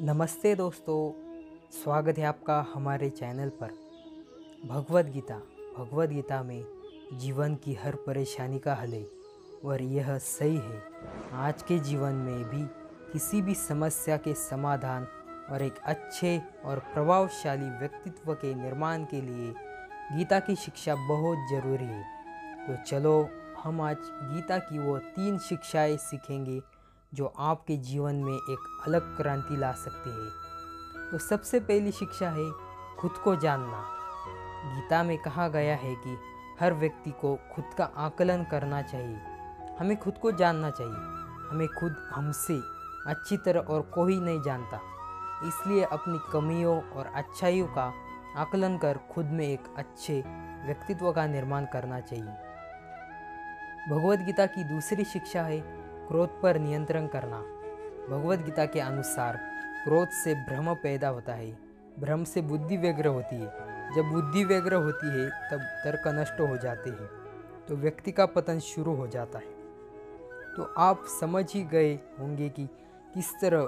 नमस्ते दोस्तों, स्वागत है आपका हमारे चैनल पर। भगवत गीता भगवत गीता में जीवन की हर परेशानी का हल है, और यह सही है। आज के जीवन में भी किसी भी समस्या के समाधान और एक अच्छे और प्रभावशाली व्यक्तित्व के निर्माण के लिए गीता की शिक्षा बहुत ज़रूरी है। तो चलो, हम आज गीता की वो तीन शिक्षाएँ सीखेंगे। जो आपके जीवन में एक अलग क्रांति ला सकती है। तो सबसे पहली शिक्षा है, खुद को जानना। गीता में कहा गया है कि हर व्यक्ति को खुद का आकलन करना चाहिए। हमें खुद को जानना चाहिए। हमें खुद हमसे अच्छी तरह और कोई नहीं जानता। इसलिए अपनी कमियों और अच्छाइयों का आकलन कर खुद में एक अच्छे व्यक्तित्व का निर्माण करना चाहिए। भगवत गीता की दूसरी शिक्षा है क्रोध पर नियंत्रण करना। भगवत गीता के अनुसार क्रोध से भ्रम पैदा होता है। भ्रम से बुद्धि व्यग्र होती है। जब बुद्धि व्यग्र होती है, तब तर्क नष्ट हो जाते हैं तो व्यक्ति का पतन शुरू हो जाता है। तो आप समझ ही गए होंगे कि किस तरह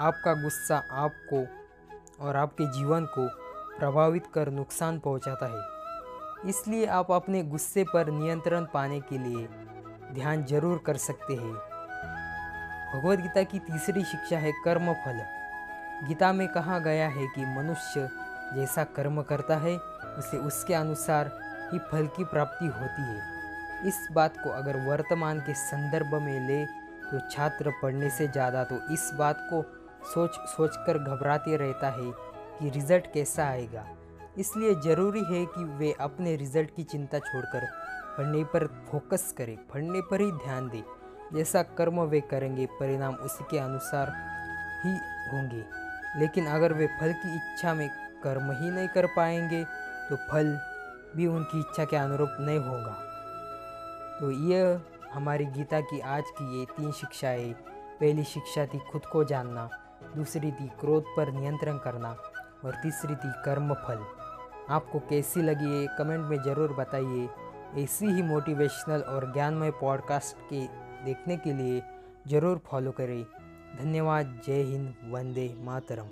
आपका गुस्सा आपको और आपके जीवन को प्रभावित कर नुकसान पहुंचाता है। इसलिए आप अपने गुस्से पर नियंत्रण पाने के लिए ध्यान ज़रूर कर सकते हैं। भगवत गीता की तीसरी शिक्षा है कर्म फल गीता में कहा गया है कि मनुष्य जैसा कर्म करता है, उसे उसके अनुसार ही फल की प्राप्ति होती है। इस बात को अगर वर्तमान के संदर्भ में ले तो छात्र पढ़ने से ज़्यादा तो इस बात को सोच सोच कर घबराते रहता है कि रिज़ल्ट कैसा आएगा। इसलिए ज़रूरी है कि वे अपने रिज़ल्ट की चिंता छोड़कर पढ़ने पर फोकस करें, पढ़ने पर ही ध्यान दें। जैसा कर्म वे करेंगे, परिणाम उसी के अनुसार ही होंगे। लेकिन अगर वे फल की इच्छा में कर्म ही नहीं कर पाएँगे तो फल भी उनकी इच्छा के अनुरूप नहीं होगा। तो यह हमारी गीता की आज की ये तीन शिक्षाएँ। पहली शिक्षा थी खुद को जानना, दूसरी थी क्रोध पर नियंत्रण करना, और तीसरी थी कर्म फल। आपको कैसी लगी है कमेंट में ज़रूर बताइए। ऐसी ही मोटिवेशनल और ज्ञानमय पॉडकास्ट के देखने के लिए ज़रूर फॉलो करें। धन्यवाद। जय हिंद। वंदे मातरम।